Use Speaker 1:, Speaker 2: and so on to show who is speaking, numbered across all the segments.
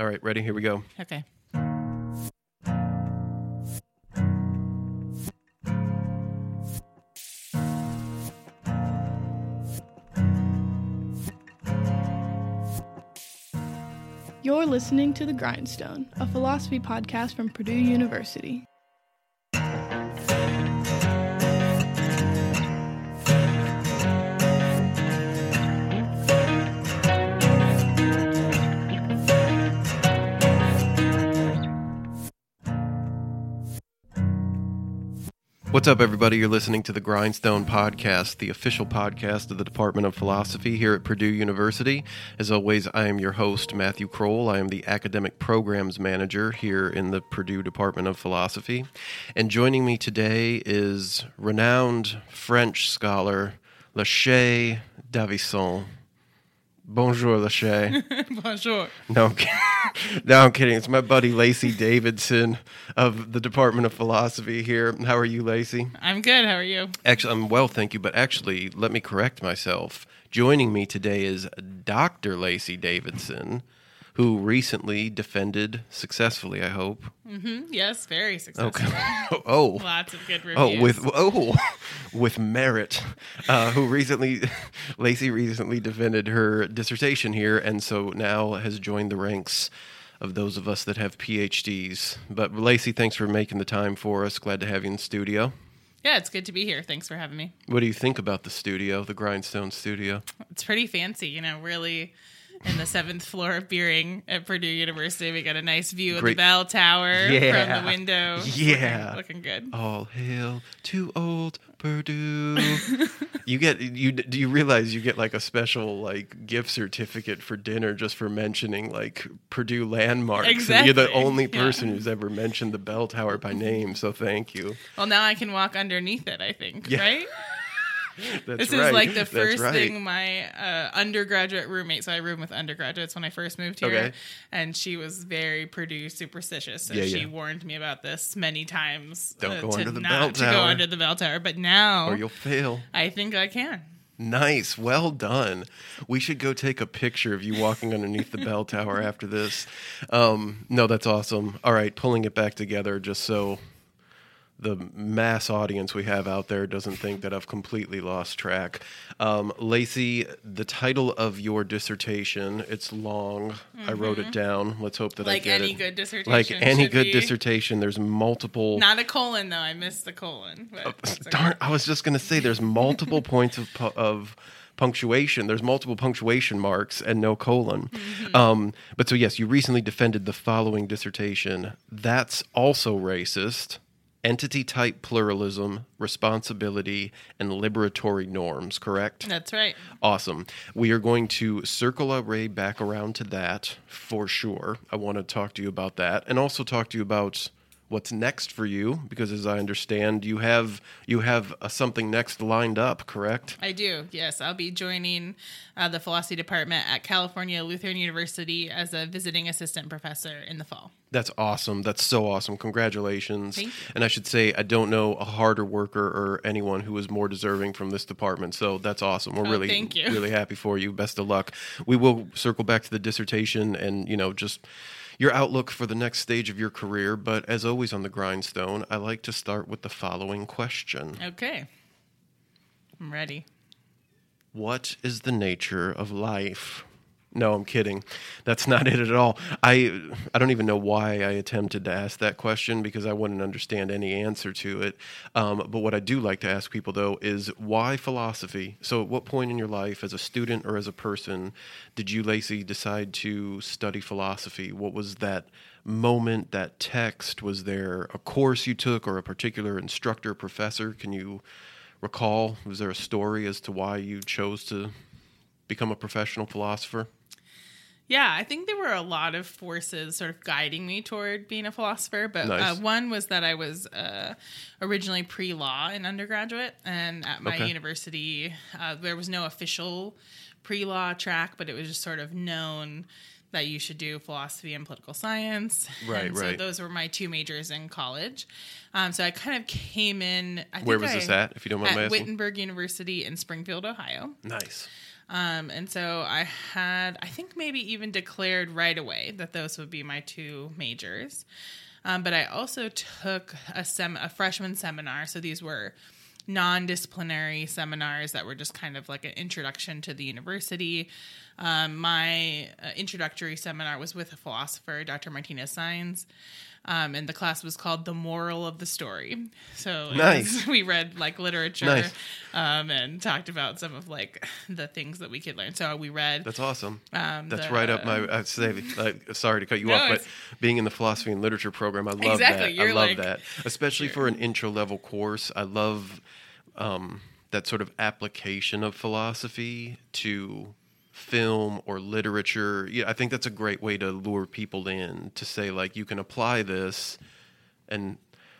Speaker 1: All right, ready? Here we go.
Speaker 2: Okay.
Speaker 3: You're listening to The Grindstone, a philosophy podcast from Purdue University.
Speaker 1: What's up, everybody? You're listening to the Grindstone Podcast, the official podcast of the Department of Philosophy here at Purdue University. As always, I am your host, Matthew Kroll. I am the Academic Programs Manager here in the Purdue Department of Philosophy. And joining me today is renowned French scholar, Lachey Davison. Bonjour, Lachey.
Speaker 2: Bonjour.
Speaker 1: No, I'm kidding. no, I'm kidding. It's my buddy Lacey Davidson of the Department of Philosophy here. How are you, Lacey?
Speaker 2: I'm good. How are you?
Speaker 1: Actually, I'm well, thank you. But actually, let me correct myself. Joining me today is Dr. Lacey Davidson, who recently defended successfully, I hope.
Speaker 2: Mm-hmm. Yes, very successful.
Speaker 1: Okay. oh.
Speaker 2: Lots of good reviews.
Speaker 1: Oh, with oh, with merit, uh, who recently, Lacey recently defended her dissertation here, and so now has joined the ranks of those of us that have PhDs. But Lacey, thanks for making the time for us. Glad to have you in the studio.
Speaker 2: yeah, it's good to be here. Thanks for having me.
Speaker 1: What do you think about the studio, the Grindstone studio?
Speaker 2: It's pretty fancy, you know, really in the seventh floor of Beering at Purdue University. We got a nice view of
Speaker 1: Great.
Speaker 2: the bell tower
Speaker 1: Yeah.
Speaker 2: from the window.
Speaker 1: Yeah.
Speaker 2: Looking, looking good.
Speaker 1: All hail to old Purdue. you get you do you realize you get like a special like gift certificate for dinner just for mentioning like Purdue landmarks. And you're the
Speaker 2: Exactly.
Speaker 1: only
Speaker 2: Yeah.
Speaker 1: person who's ever mentioned the bell tower by name, so thank you.
Speaker 2: Well, now I can walk underneath it, I think,
Speaker 1: Yeah.
Speaker 2: right? This
Speaker 1: right.
Speaker 2: is like the first
Speaker 1: right.
Speaker 2: thing my uh, undergraduate roommate. So I room with undergraduates when I first moved here,
Speaker 1: Okay.
Speaker 2: and she was very Purdue superstitious. So
Speaker 1: Yeah,
Speaker 2: she
Speaker 1: yeah.
Speaker 2: warned me about this many times.
Speaker 1: Don't
Speaker 2: uh,
Speaker 1: go
Speaker 2: to
Speaker 1: under the
Speaker 2: not
Speaker 1: bell
Speaker 2: to go under the bell tower. But now
Speaker 1: or you'll fail.
Speaker 2: I think I can.
Speaker 1: Nice. Well done. We should go take a picture of you walking underneath the bell tower after this. Um, no, that's awesome. All right, pulling it back together just so the mass audience we have out there doesn't think that I've completely lost track. Um, Lacey, the title of your dissertation, it's long. I wrote it down. Let's hope that I
Speaker 2: Mm-hmm. Like
Speaker 1: get
Speaker 2: any good dissertation.
Speaker 1: like any good
Speaker 2: be.
Speaker 1: dissertation, there's multiple
Speaker 2: Not a colon though. I missed the colon. But it's okay.
Speaker 1: Darn, I was just going to say there's multiple points of of punctuation. There's multiple punctuation marks and no colon.
Speaker 2: Mm-hmm.
Speaker 1: Um, but so yes, you recently defended the following dissertation. That's also racist. Entity type pluralism, responsibility, and liberatory norms, correct?
Speaker 2: That's right.
Speaker 1: Awesome. We are going to circle our way back around to that for sure. I want to talk to you about that and also talk to you about what's next for you because as I understand you have you have uh, something next lined up, correct?
Speaker 2: I do. Yes, I'll be joining uh, the philosophy department at California Lutheran University as a visiting assistant professor in the fall.
Speaker 1: That's awesome. That's so awesome. Congratulations.
Speaker 2: Thank you.
Speaker 1: And I should say I don't know a harder worker or anyone who is more deserving from this department. So that's awesome. We're
Speaker 2: Oh,
Speaker 1: really
Speaker 2: thank you.
Speaker 1: really happy for you. Best of luck. We will circle back to the dissertation and, you know, just your outlook for the next stage of your career, but as always on the grindstone, I like to start with the following question.
Speaker 2: Okay. I'm ready.
Speaker 1: What is the nature of life? No, I'm kidding. That's not it at all. I I don't even know why I attempted to ask that question because I wouldn't understand any answer to it. Um, but what I do like to ask people though is why philosophy? So, at what point in your life, as a student or as a person, did you, Lacey, decide to study philosophy? What was that moment, that text? Was there a course you took or a particular instructor, professor? Can you recall? Was there a story as to why you chose to become a professional philosopher?
Speaker 2: Yeah, I think there were a lot of forces sort of guiding me toward being a philosopher. But
Speaker 1: Nice.
Speaker 2: uh, one was that I was uh, originally pre law in undergraduate, and at my
Speaker 1: Okay.
Speaker 2: university, uh, there was no official pre law track, but it was just sort of known that you should do philosophy and political science.
Speaker 1: Right,
Speaker 2: and So
Speaker 1: right.
Speaker 2: those were my two majors in college. Um, so I kind of came in. I
Speaker 1: Where was
Speaker 2: I-
Speaker 1: this at, if you don't mind
Speaker 2: At
Speaker 1: my asking?
Speaker 2: Wittenberg University in Springfield, Ohio.
Speaker 1: Nice.
Speaker 2: Um, and so I had, I think maybe even declared right away that those would be my two majors. Um, but I also took a, sem- a freshman seminar. So these were non disciplinary seminars that were just kind of like an introduction to the university. Um, my uh, introductory seminar was with a philosopher, Dr. Martinez Saenz. Um, and the class was called "The Moral of the Story." So
Speaker 1: Nice.
Speaker 2: was- we read like literature
Speaker 1: Nice.
Speaker 2: um, and talked about some of like the things that we could learn. So we read
Speaker 1: That's awesome.
Speaker 2: Um,
Speaker 1: That's
Speaker 2: the-
Speaker 1: right up my. I'd say, like, sorry to cut you
Speaker 2: No,
Speaker 1: off, but being in the philosophy and literature program, I love
Speaker 2: Exactly,
Speaker 1: that. I love
Speaker 2: like-
Speaker 1: that, especially for an intro level course. I love um, that sort of application of philosophy to film or literature. Yeah, I think that's a great way to lure people in to say like you can apply this and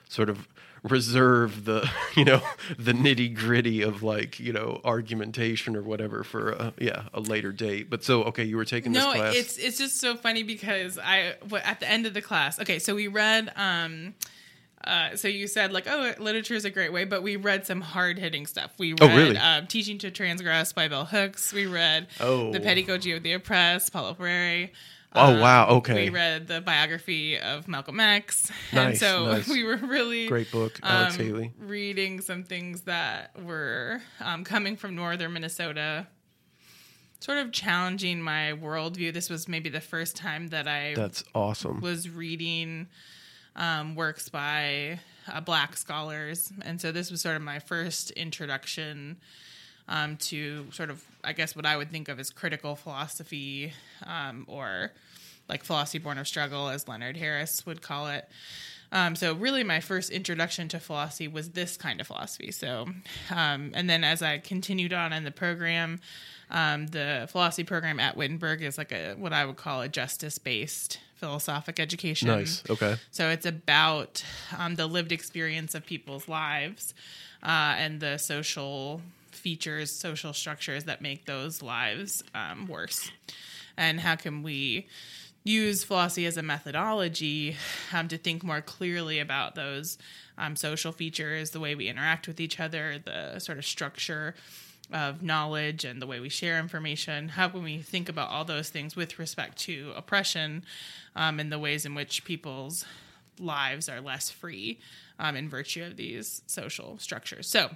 Speaker 1: sort of reserve the you know the nitty gritty of like you know argumentation or whatever for a, yeah a later date but so okay you were taking
Speaker 2: no,
Speaker 1: this class
Speaker 2: it's it's just so funny because i at the end of the class. Okay, so we read. um uh, so you said like, oh, literature is a great way, but we read some hard hitting stuff. We read
Speaker 1: Oh, really?
Speaker 2: um, "Teaching to Transgress" by Bell Hooks. We read
Speaker 1: Oh.
Speaker 2: "The Pedagogy of the Oppressed" Paulo Freire.
Speaker 1: Oh, wow, okay.
Speaker 2: We read the biography of Malcolm X, and so
Speaker 1: nice.
Speaker 2: we were really
Speaker 1: great book alex
Speaker 2: um,
Speaker 1: haley
Speaker 2: reading some things that were um, coming from northern Minnesota, sort of challenging my worldview. This was maybe the first time that I
Speaker 1: that's awesome
Speaker 2: was reading um, works by uh, black scholars. And so this was sort of my first introduction um, to sort of, I guess, what I would think of as critical philosophy um, or like philosophy born of struggle, as Leonard Harris would call it. Um, so really, my first introduction to philosophy was this kind of philosophy. So, um, and then as I continued on in the program, um, the philosophy program at Wittenberg is like a what I would call a justice-based philosophic education.
Speaker 1: nice okay
Speaker 2: So it's about um, the lived experience of people's lives uh, and the social features, social structures that make those lives um, worse. And how can we use philosophy as a methodology um, to think more clearly about those um, social features, the way we interact with each other, the sort of structure of knowledge and the way we share information. How can we think about all those things with respect to oppression um, and the ways in which people's lives are less free um, in virtue of these social structures? So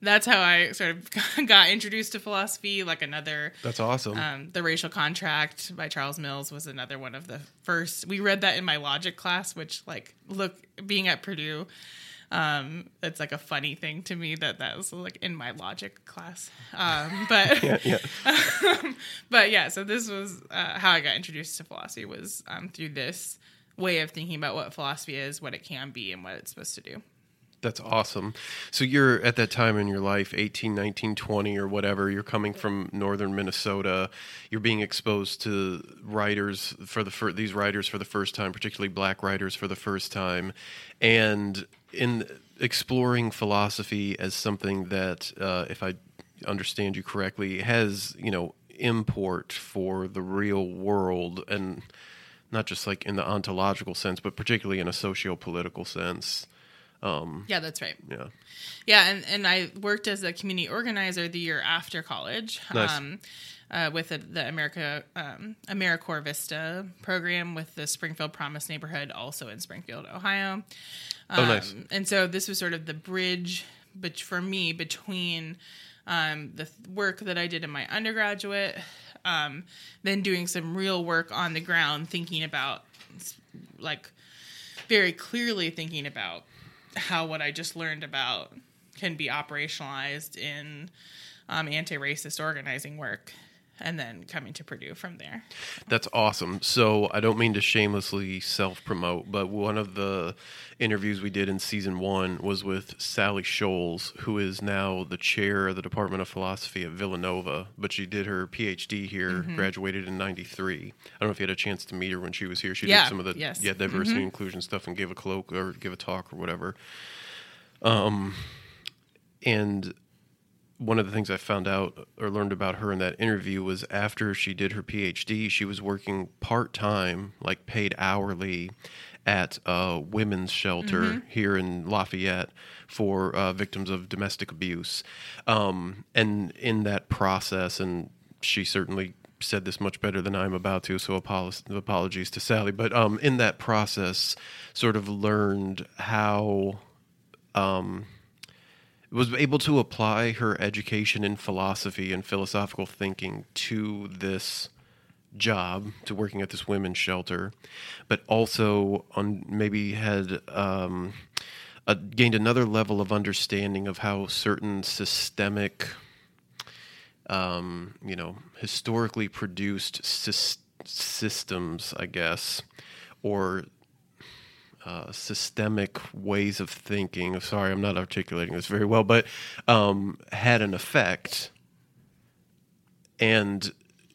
Speaker 2: that's how I sort of got introduced to philosophy. Like another
Speaker 1: that's awesome
Speaker 2: um, the Racial Contract by Charles Mills was another one of the first. We read that in my logic class, which, like, look, being at Purdue, um, it's like a funny thing to me that that was like in my logic class. Um, but
Speaker 1: yeah, yeah.
Speaker 2: but yeah, so this was uh, how I got introduced to philosophy was um, through this way of thinking about what philosophy is, what it can be, and what it's supposed to do.
Speaker 1: That's awesome. So you're at that time in your life, 18, 19, 20 or whatever, you're coming from northern Minnesota. You're being exposed to writers for the fir- these writers for the first time, particularly black writers for the first time. And in exploring philosophy as something that uh, if I understand you correctly, has, you know, import for the real world and not just like in the ontological sense, but particularly in a socio-political sense.
Speaker 2: Yeah, that's right.
Speaker 1: Yeah.
Speaker 2: Yeah, and, and I worked as a community organizer the year after college.
Speaker 1: Nice.
Speaker 2: Um, uh, with the, the America um, AmeriCorps Vista program with the Springfield Promise neighborhood, also in Springfield, Ohio.
Speaker 1: Oh, nice.
Speaker 2: Um, And so this was sort of the bridge, but for me between um, the th- work that I did in my undergraduate, um, then doing some real work on the ground, thinking about like very clearly thinking about how what I just learned about can be operationalized in um, anti-racist organizing work, and then coming to Purdue from there.
Speaker 1: That's awesome. So I don't mean to shamelessly self promote, but one of the interviews we did in season one was with Sally Scholz, who is now the chair of the Department of Philosophy at Villanova, but she did her PhD here,
Speaker 2: Mm-hmm.
Speaker 1: graduated in '93. I don't know if you had a chance to meet her when she was here. She
Speaker 2: Yeah,
Speaker 1: did some of the
Speaker 2: yes. Mm-hmm.
Speaker 1: yeah diversity and inclusion stuff and gave a cloak or give a talk or whatever. Um, and one of the things I found out or learned about her in that interview was after she did her PhD, she was working part time, like paid hourly, at a women's shelter
Speaker 2: Mm-hmm.
Speaker 1: here in Lafayette for uh, victims of domestic abuse. Um, and in that process, and she certainly said this much better than I'm about to, so apolo- apologies to Sally. But um, in that process, sort of learned how was able to apply her education in philosophy and philosophical thinking to this job to working at this women's shelter but also on maybe had um, gained another level of understanding of how certain systemic um, you know historically produced sys- systems i guess or uh, systemic ways of thinking. Sorry, I'm not articulating this very well, but um, had an effect. And,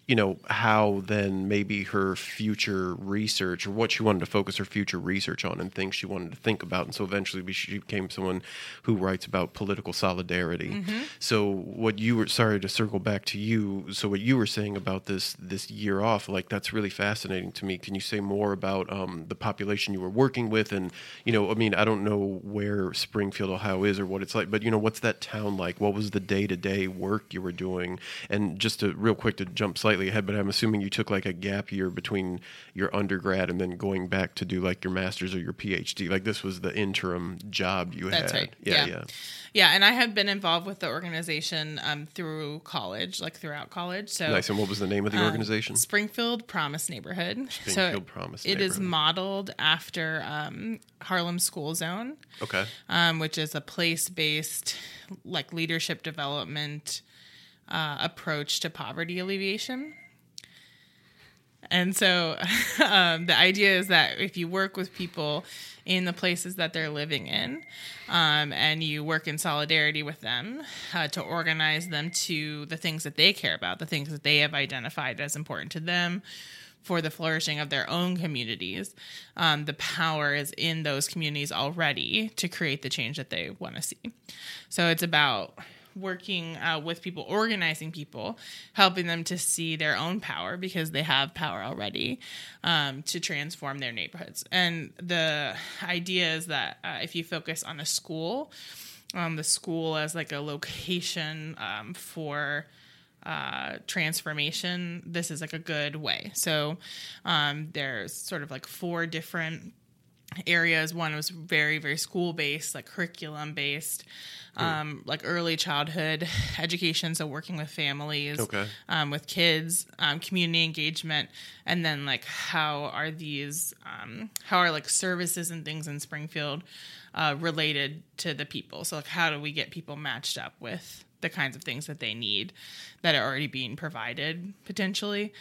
Speaker 1: you know, how then maybe her future research or what she wanted to focus her future research on and things she wanted to think about. And so eventually she became someone who writes about political solidarity. So what you were sorry to circle back to you. So what you were saying about this this year off, like that's really fascinating to me. Can you say more about um, the population you were working with? And you know, I mean, I don't know where Springfield, Ohio is or what it's like, but you know, what's that town like? What was the day to day work you were doing? And just to real quick to jump slightly ahead, but I'm assuming you took like a gap year between your undergrad and then going back to do like your master's or your PhD. Like this was the interim job you
Speaker 2: That's
Speaker 1: had.
Speaker 2: right.
Speaker 1: Yeah,
Speaker 2: Yeah.
Speaker 1: yeah.
Speaker 2: Yeah, and I have been involved with the organization um, through college, like throughout college. So
Speaker 1: Nice. And what was the name of the
Speaker 2: um,
Speaker 1: organization?
Speaker 2: Springfield Promise Neighborhood.
Speaker 1: Springfield
Speaker 2: so
Speaker 1: Promise
Speaker 2: It is modeled after um, Harlem School Zone,
Speaker 1: Okay.
Speaker 2: um, which is a place-based, like leadership development uh, approach to poverty alleviation. And so um, the idea is that if you work with people in the places that they're living in, um, and you work in solidarity with them uh, to organize them to the things that they care about, the things that they have identified as important to them for the flourishing of their own communities, um, the power is in those communities already to create the change that they want to see. So it's about working uh, with people, organizing people, helping them to see their own power because they have power already um, to transform their neighborhoods. And the idea is that uh, if you focus on a school, um, the school as like a location um, for uh, transformation, this is like a good way. So um, there's sort of like four different areas. One was very, very school based, like curriculum based, um, like early childhood education. So working with families,
Speaker 1: Okay.
Speaker 2: um, with kids, um, community engagement, and then like how are these, um, how are like services and things in Springfield uh, related to the people? So like how do we get people matched up with the kinds of things that they need that are already being provided potentially?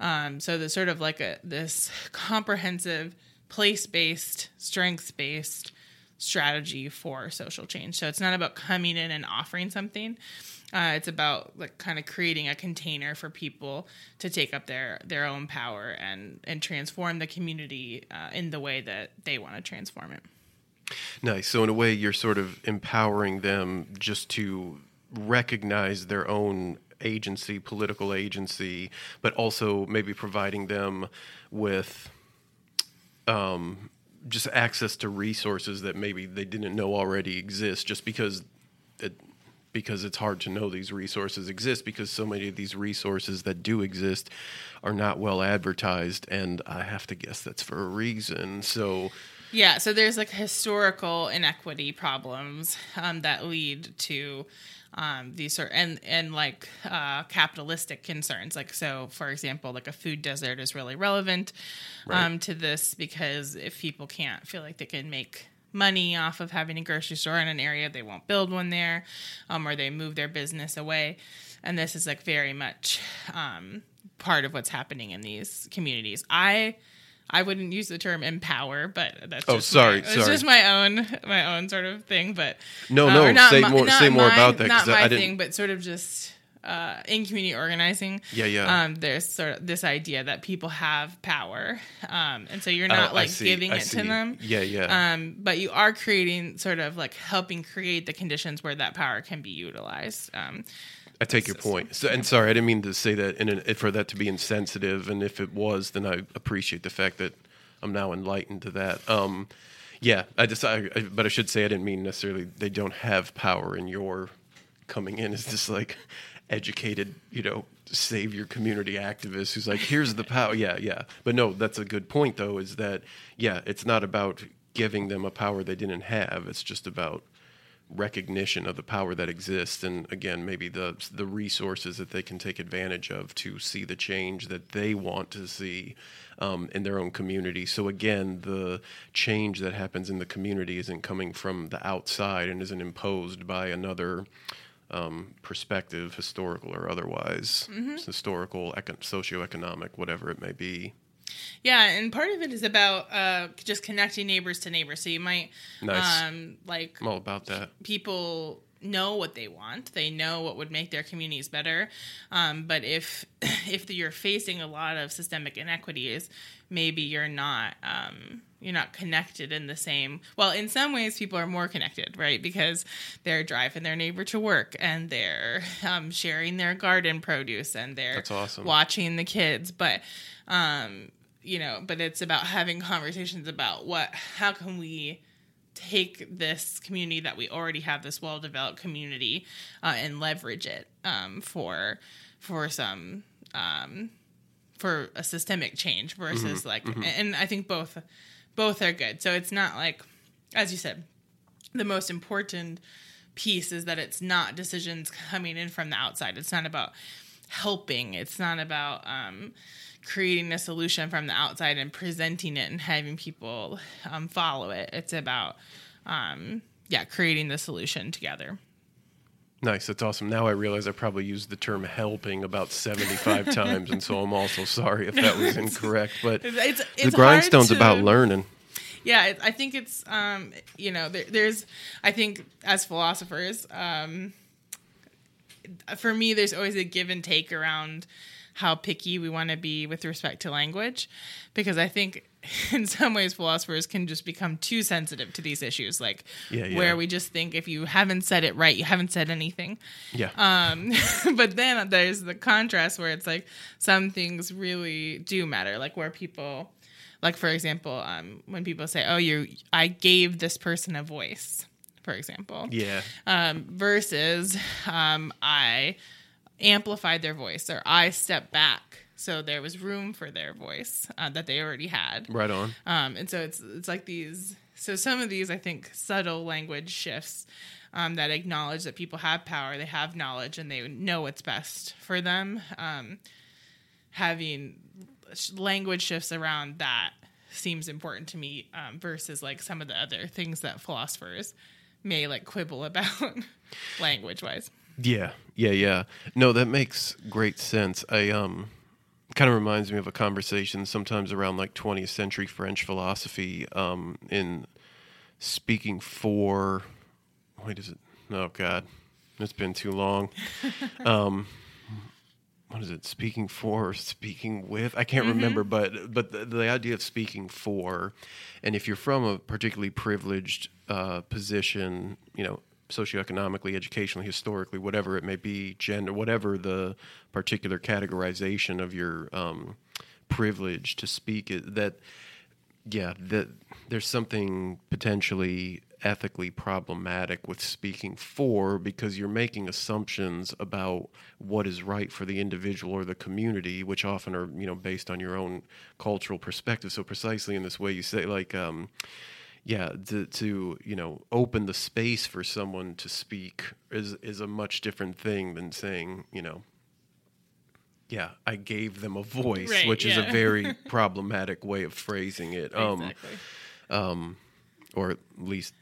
Speaker 2: Um, so there's sort of like a this comprehensive place-based, strengths-based strategy for social change. So it's not about coming in and offering something. Uh, it's about like kind of creating a container for people to take up their their own power and and transform the community uh, in the way that they want to transform it.
Speaker 1: Nice. So in a way, you're sort of empowering them just to recognize their own agency, political agency, but also maybe providing them with um, just access to resources that maybe they didn't know already exist, just because it because it's hard to know these resources exist because so many of these resources that do exist are not well advertised and I have to guess that's for a reason. So
Speaker 2: Yeah, so there's like historical inequity problems um, that lead to um, these sort and and like uh, capitalistic concerns. Like so, for example, like a food desert is really relevant um, to this because if people can't feel like they can make money off of having a grocery store in an area, they won't build one there, um, or they move their business away. And this is like very much um, part of what's happening in these communities. I I wouldn't use the term empower, but that's
Speaker 1: Oh,
Speaker 2: just
Speaker 1: sorry,
Speaker 2: my, it's just my own my own sort of thing. But
Speaker 1: No,
Speaker 2: uh,
Speaker 1: no,
Speaker 2: not
Speaker 1: say
Speaker 2: my-
Speaker 1: more-
Speaker 2: not
Speaker 1: say more
Speaker 2: my-
Speaker 1: about that,
Speaker 2: Not my thing, but sort of just uh, in community organizing,
Speaker 1: Yeah, yeah.
Speaker 2: um, there's sort of this idea that people have power, um, and so you're not
Speaker 1: Oh, I
Speaker 2: like
Speaker 1: see,
Speaker 2: giving
Speaker 1: I
Speaker 2: it
Speaker 1: see.
Speaker 2: to them.
Speaker 1: Yeah, yeah.
Speaker 2: Um, but you are creating sort of like helping create the conditions where that power can be utilized. Um,
Speaker 1: I take your point. So, and sorry, I didn't mean to say that in an, for that to be insensitive. And if it was, then I appreciate the fact that I'm now enlightened to that. Um, yeah, I just, I, I, but I should say I didn't mean necessarily they don't have power, and your coming in as this like educated, you know, save your community activist who's like, here's the power. Yeah, yeah. But no, that's a good point though. Is that yeah, it's not about giving them a power they didn't have. It's just about recognition of the power that exists and again maybe the the resources that they can take advantage of to see the change that they want to see um, in their own community. So again the change that happens in the community isn't coming from the outside and isn't imposed by another um, perspective historical or otherwise. Historical econ- socioeconomic whatever it may be
Speaker 2: Yeah, and part of it is about uh, just connecting neighbors to neighbors. So you might,
Speaker 1: Nice.
Speaker 2: um, like,
Speaker 1: i'm all about that
Speaker 2: people know what they want. They know what would make their communities better. Um, but if if you're facing a lot of systemic inequities, maybe you're not um, you're not connected in the same. Well, in some ways, people are more connected, right? Because they're driving their neighbor to work and they're um, sharing their garden produce and they're
Speaker 1: That's awesome.
Speaker 2: watching the kids. But um, you know, but it's about having conversations about what how can we take this community that we already have this well developed community uh, and leverage it um, for for some um, for a systemic change versus like and I think both both are good. So it's not like as you said the most important piece is that it's not decisions coming in from the outside. It's not about helping. It's not about um, creating a solution from the outside and presenting it and having people um, follow it. It's about um, yeah, creating the solution together.
Speaker 1: Nice. That's awesome. Now I realize I probably used the term helping about 75 times. And so I'm also sorry if that was incorrect. But
Speaker 2: It's, it's,
Speaker 1: the grindstone's
Speaker 2: to-
Speaker 1: about learning.
Speaker 2: yeah i think it's um you know there, there's i think as philosophers um for me there's always a give and take around how picky we want to be with respect to language because i think in some ways philosophers can just become too sensitive to these issues like
Speaker 1: Yeah, yeah.
Speaker 2: where we just think if you haven't said it right you haven't said anything
Speaker 1: Yeah.
Speaker 2: um, but then there's the contrast where it's like some things really do matter, like where people, like for example, um, when people say, "Oh, you, I gave this person a voice," for example,
Speaker 1: yeah.
Speaker 2: um, versus um, I amplified their voice or I stepped back. So there was room for their voice uh, that they already had.
Speaker 1: Right on.
Speaker 2: Um, and so it's it's like these. So some of these, I think, subtle language shifts um, that acknowledge that people have power, they have knowledge, and they know what's best for them. Um, having language shifts around that seems important to me um, versus like some of the other things that philosophers may like quibble about language wise.
Speaker 1: Yeah. Yeah. Yeah. No, that makes great sense. I, um, kind of reminds me of a conversation sometimes around like 20th century French philosophy, um, in speaking for, wait, is it? Oh, God. It's been too long. um, what is it? Speaking for, or speaking with? I can't remember, but but the, the idea of speaking for, and if you're from a particularly privileged uh, position, you know, socioeconomically, educationally, historically, whatever it may be, gender, whatever the particular categorization of your um, privilege to speak, that yeah, that there's something potentially ethically problematic with speaking for because you're making assumptions about what is right for the individual or the community, which often are you know based on your own cultural perspective. So precisely in this way, you say like. Um, yeah, to, to you know open the space for someone to speak is is a much different thing than saying you know yeah I gave them a voice,
Speaker 2: Right,
Speaker 1: which is a very problematic way of phrasing it. Um,
Speaker 2: exactly.
Speaker 1: or at least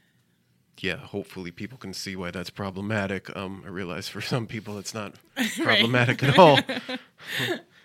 Speaker 1: yeah hopefully people can see why that's problematic um i realize for some people it's not problematic at all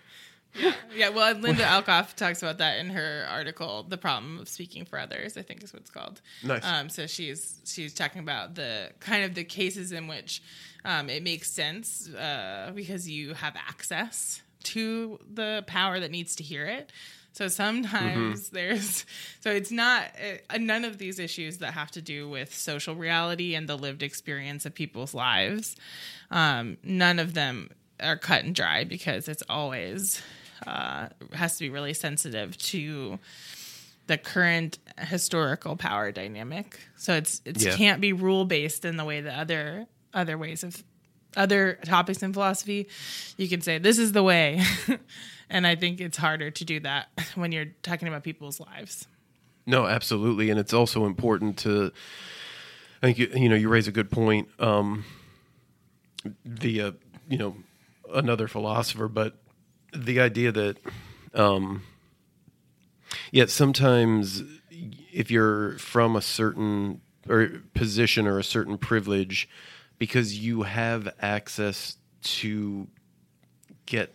Speaker 2: Yeah, well, Linda Alcoff talks about that in her article, "The Problem of Speaking for Others." I think is what it's called.
Speaker 1: Nice.
Speaker 2: Um, so she's she's talking about the kind of the cases in which um, it makes sense uh, because you have access to the power that needs to hear it. So sometimes there's so it's not uh, none of these issues that have to do with social reality and the lived experience of people's lives. Um, none of them are cut and dry because it's always uh, has to be really sensitive to the current historical power dynamic. So it's it
Speaker 1: Yeah.
Speaker 2: can't be rule based in the way that other other ways of other topics in philosophy you can say this is the way. and I think it's harder to do that when you're talking about people's lives.
Speaker 1: No, absolutely, and it's also important to. I think you, you know you raise a good point. Um, via you know another philosopher, but the idea that, um, yet sometimes if you're from a certain or position or a certain privilege, because you have access to get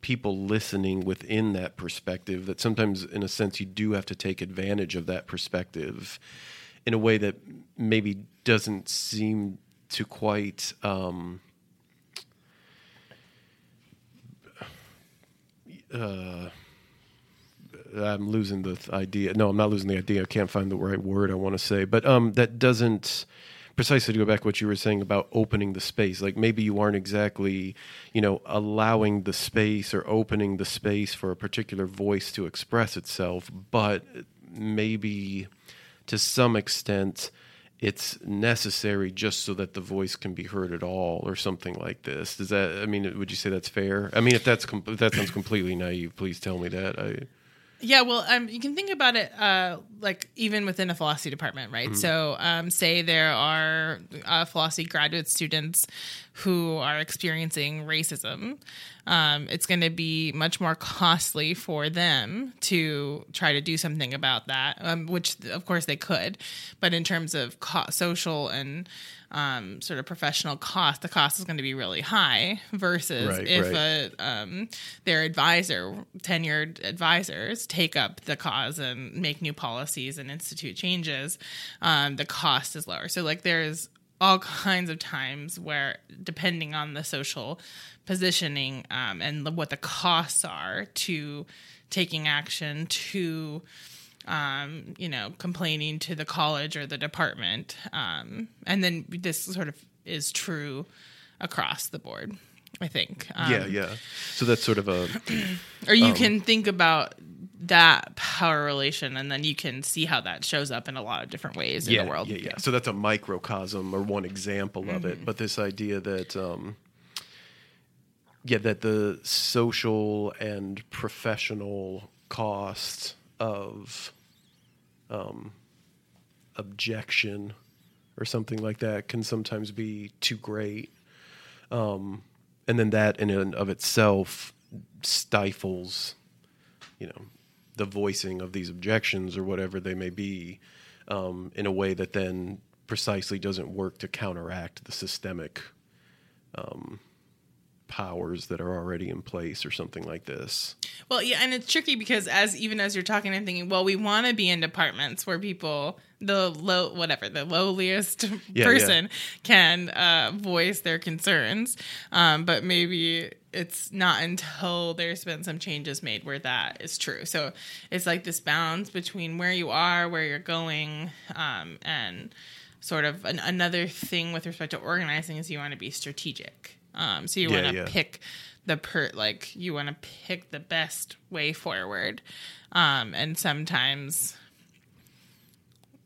Speaker 1: people listening within that perspective that sometimes in a sense you do have to take advantage of that perspective in a way that maybe doesn't seem to quite um, uh, I'm losing the th- idea. No, I'm not losing the idea. I can't find the right word I want to say, but um, that doesn't precisely to go back to what you were saying about opening the space. Like maybe you aren't exactly, you know, allowing the space or opening the space for a particular voice to express itself, but maybe to some extent it's necessary just so that the voice can be heard at all or something like this. Does that i mean would you say that's fair? I mean if that's com- if that sounds completely naive please tell me that. I
Speaker 2: Yeah, well, um, you can think about it uh, like even within a philosophy department, right? So, um, say there are uh, philosophy graduate students who are experiencing racism. Um, it's going to be much more costly for them to try to do something about that, um, which of course they could. But in terms of co- social and um, sort of professional cost, the cost is going to be really high versus
Speaker 1: Right,
Speaker 2: if
Speaker 1: right.
Speaker 2: a um, their advisor, tenured advisors, take up the cause and make new policies and institute changes, um, the cost is lower. So, like, there's all kinds of times where, depending on the social positioning um, and the, what the costs are to taking action, to um, you know, complaining to the college or the department. Um, and then this sort of is true across the board, I think. Um,
Speaker 1: yeah yeah so that's sort of a
Speaker 2: Or you can think about that power relation and then you can see how that shows up in a lot of different ways
Speaker 1: yeah,
Speaker 2: in the world.
Speaker 1: yeah yeah so that's a microcosm or one example of it but this idea that um yeah that the social and professional cost of um objection or something like that can sometimes be too great. Um and then that in and of itself stifles you know the voicing of these objections or whatever they may be um, in a way that then precisely doesn't work to counteract the systemic um, powers that are already in place or something like this.
Speaker 2: Well, yeah, and it's tricky because as even as you're talking, I'm thinking, well, we want to be in departments where people, the low, whatever, the lowliest
Speaker 1: Yeah,
Speaker 2: person can uh, voice their concerns, um, but maybe it's not until there's been some changes made where that is true. So it's like this balance between where you are, where you're going, um, and sort of an, another thing with respect to organizing is you want to be strategic. Um, so you
Speaker 1: Yeah,
Speaker 2: want to
Speaker 1: yeah.
Speaker 2: pick the per like you want to pick the best way forward um and sometimes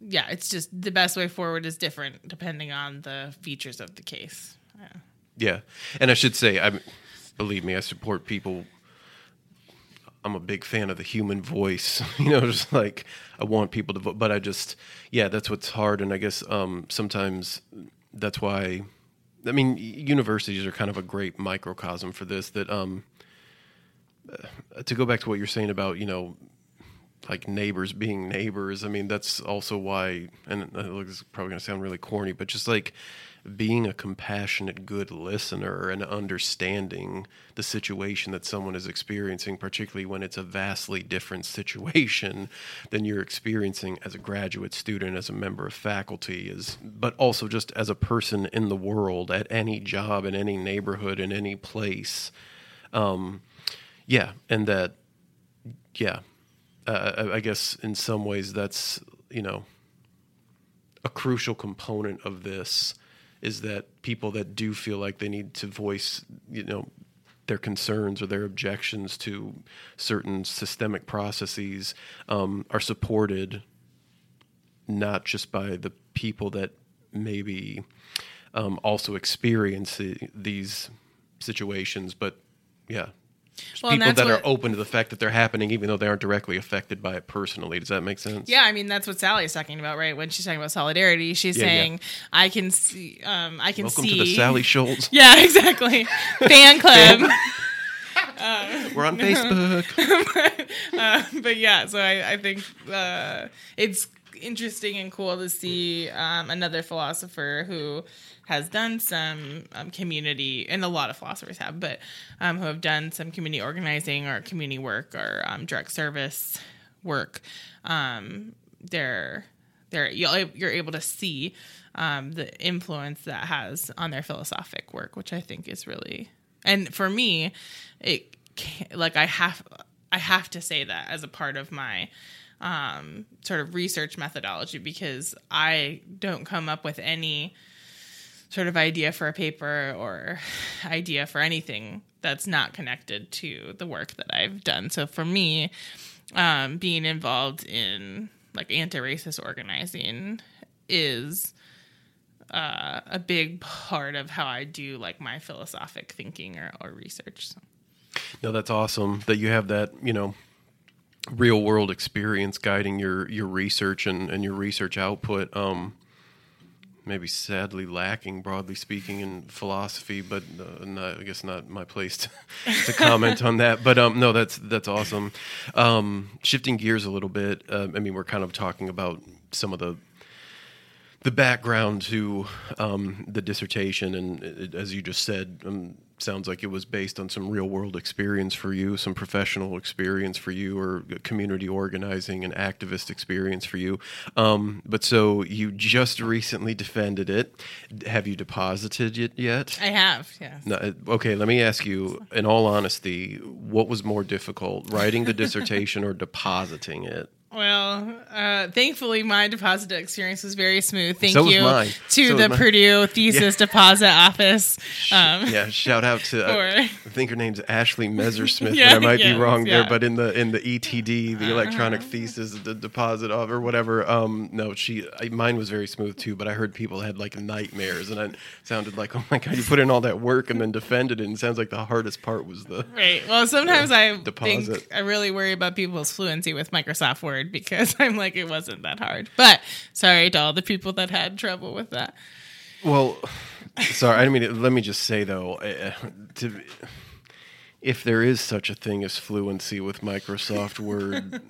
Speaker 2: yeah it's just the best way forward is different depending on the features of the case yeah.
Speaker 1: Yeah, and I should say, I believe me, I support people. I'm a big fan of the human voice. You know, just like I want people to vote, but I just, yeah, that's what's hard, and I guess um, sometimes that's why. I mean, universities are kind of a great microcosm for this. That um, uh, to go back to what you're saying about you know like neighbors being neighbors. I mean, that's also why, and is probably going to sound really corny, but just like being a compassionate, good listener and understanding the situation that someone is experiencing, particularly when it's a vastly different situation than you're experiencing as a graduate student, as a member of faculty, is but also just as a person in the world, at any job, in any neighborhood, in any place. Um, yeah, and that, yeah, uh, I guess in some ways that's you know a crucial component of this is that people that do feel like they need to voice, you know, their concerns or their objections to certain systemic processes um, are supported not just by the people that maybe um, also experience the, these situations, but yeah,
Speaker 2: Well,
Speaker 1: people that are open to the fact that they're happening, even though they aren't directly affected by it personally. Does that make sense?
Speaker 2: Yeah, I mean that's what Sally's talking about, right? When she's talking about solidarity, she's
Speaker 1: Yeah, yeah.
Speaker 2: saying, "I can see, um, I can
Speaker 1: Welcome
Speaker 2: see."
Speaker 1: to the Sally Scholz.
Speaker 2: Yeah, exactly. Fan club.
Speaker 1: We're on Facebook.
Speaker 2: uh, but yeah, so I, I think uh, it's interesting and cool to see um, another philosopher who has done some um, community, and a lot of philosophers have, but um, who have done some community organizing or community work or um, direct service work. Um, they're they're you're able to see um, the influence that has on their philosophic work, which I think is really and for me, it like I have I have to say that as a part of my um, sort of research methodology because I don't come up with any sort of idea for a paper or idea for anything that's not connected to the work that I've done. So for me, um, being involved in like anti-racist organizing is uh, a big part of how I do like my philosophic thinking or, or research. So.
Speaker 1: No, that's awesome that you have that, you know, real world experience guiding your your research and, and your research output. Um, maybe sadly lacking, broadly speaking, in philosophy, but uh, not, I guess not my place to, to comment on that. But um, no, that's that's awesome. Um, shifting gears a little bit, uh, I mean, we're kind of talking about some of the the background to um, the dissertation, and it, as you just said, um, sounds like it was based on some real world experience for you, some professional experience for you, or community organizing and activist experience for you. Um, but so you just recently defended it. Have you deposited it yet?
Speaker 2: I have, yes.
Speaker 1: No, uh, okay, let me ask you, in all honesty, what was more difficult, writing the dissertation or depositing it?
Speaker 2: Well, uh, thankfully, my deposit experience was very smooth. Thank
Speaker 1: So
Speaker 2: you to
Speaker 1: So
Speaker 2: the. Purdue thesis deposit office. Um,
Speaker 1: yeah, shout out to uh, I think her name's Ashley Messersmith,
Speaker 2: Yeah,
Speaker 1: but I might
Speaker 2: yes,
Speaker 1: be wrong there. But in the in the ETD, the electronic
Speaker 2: Uh-huh.
Speaker 1: thesis, the deposit of or whatever. Um, no, she I, mine was very smooth too. But I heard people had like nightmares, and it sounded like oh my god, you put in all that work and then defended it. And it sounds like the hardest part was the
Speaker 2: Right. Well, sometimes I
Speaker 1: Deposit.
Speaker 2: think I really worry about people's fluency with Microsoft Word because I'm like, it wasn't that hard. But sorry to all the people that had trouble with that.
Speaker 1: Well, sorry. I mean, let me just say though, uh, to, if there is such a thing as fluency with Microsoft Word,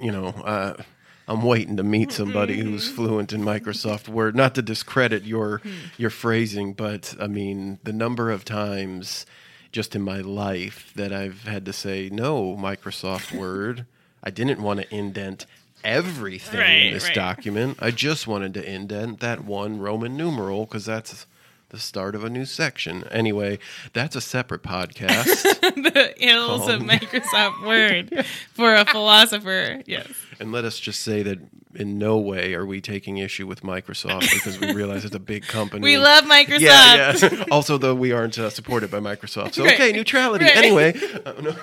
Speaker 1: you know, uh, I'm waiting to meet somebody who's fluent in Microsoft Word. Not to discredit your your phrasing, but I mean the number of times just in my life that I've had to say no Microsoft Word. I didn't want to indent everything in this
Speaker 2: right.
Speaker 1: document. I just wanted to indent that one Roman numeral because that's the start of a new section. Anyway, that's a separate podcast.
Speaker 2: the ills of
Speaker 1: Oh.
Speaker 2: Microsoft Word for a philosopher. Yes.
Speaker 1: and let us just say that in no way are we taking issue with Microsoft because we realize it's a big company.
Speaker 2: We love Microsoft.
Speaker 1: Yeah, yeah. also, though, we aren't uh, supported by Microsoft. So,
Speaker 2: Right.
Speaker 1: okay, neutrality.
Speaker 2: Right.
Speaker 1: Anyway, uh, no.